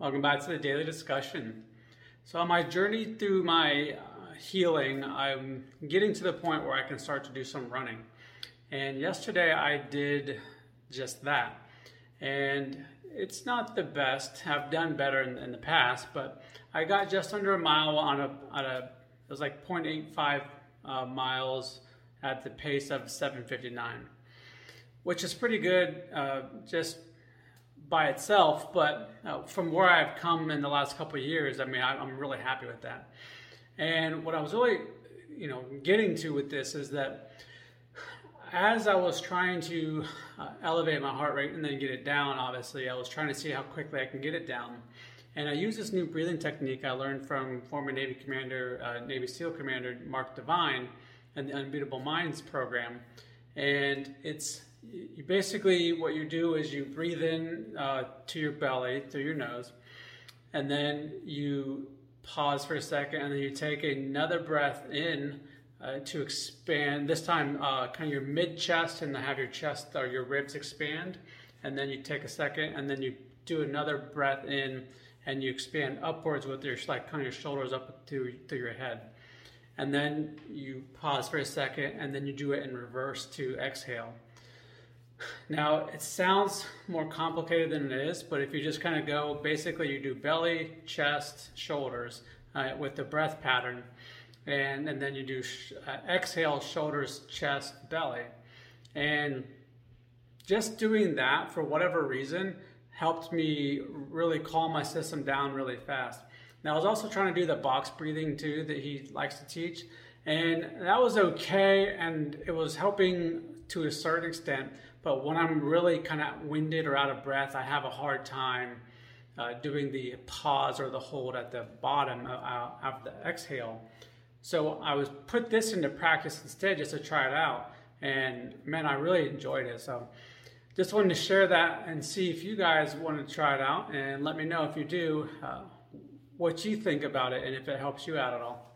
Welcome back to the daily discussion. So, on my journey through my uh, healing, I'm getting to the point where I can start to do some running. And yesterday I did just that. And it's not the best. I've done better in, in the past, but I got just under a mile on a, on a it was like 0.85 uh, miles at the pace of 759, which is pretty good. Uh, just by itself, but uh, from where I've come in the last couple of years, I mean, I, am really happy with that. And what I was really, you know, getting to with this is that as I was trying to uh, elevate my heart rate and then get it down, obviously, I was trying to see how quickly I can get it down. And I used this new breathing technique I learned from former Navy Commander, uh, Navy SEAL Commander Mark Divine, and the Unbeatable Minds program. And it's you basically what you do is you breathe in uh, to your belly through your nose, and then you pause for a second, and then you take another breath in uh, to expand. This time, uh, kind of your mid chest, and have your chest or your ribs expand, and then you take a second, and then you do another breath in, and you expand upwards with your like kind of your shoulders up to to your head. And then you pause for a second, and then you do it in reverse to exhale. Now, it sounds more complicated than it is, but if you just kind of go, basically you do belly, chest, shoulders uh, with the breath pattern, and, and then you do sh- uh, exhale, shoulders, chest, belly. And just doing that for whatever reason helped me really calm my system down really fast. Now, I was also trying to do the box breathing too that he likes to teach, and that was okay, and it was helping to a certain extent. But when I'm really kind of winded or out of breath, I have a hard time uh, doing the pause or the hold at the bottom of, of the exhale. So I was put this into practice instead just to try it out. And man, I really enjoyed it. So just wanted to share that and see if you guys want to try it out and let me know if you do uh, what you think about it and if it helps you out at all.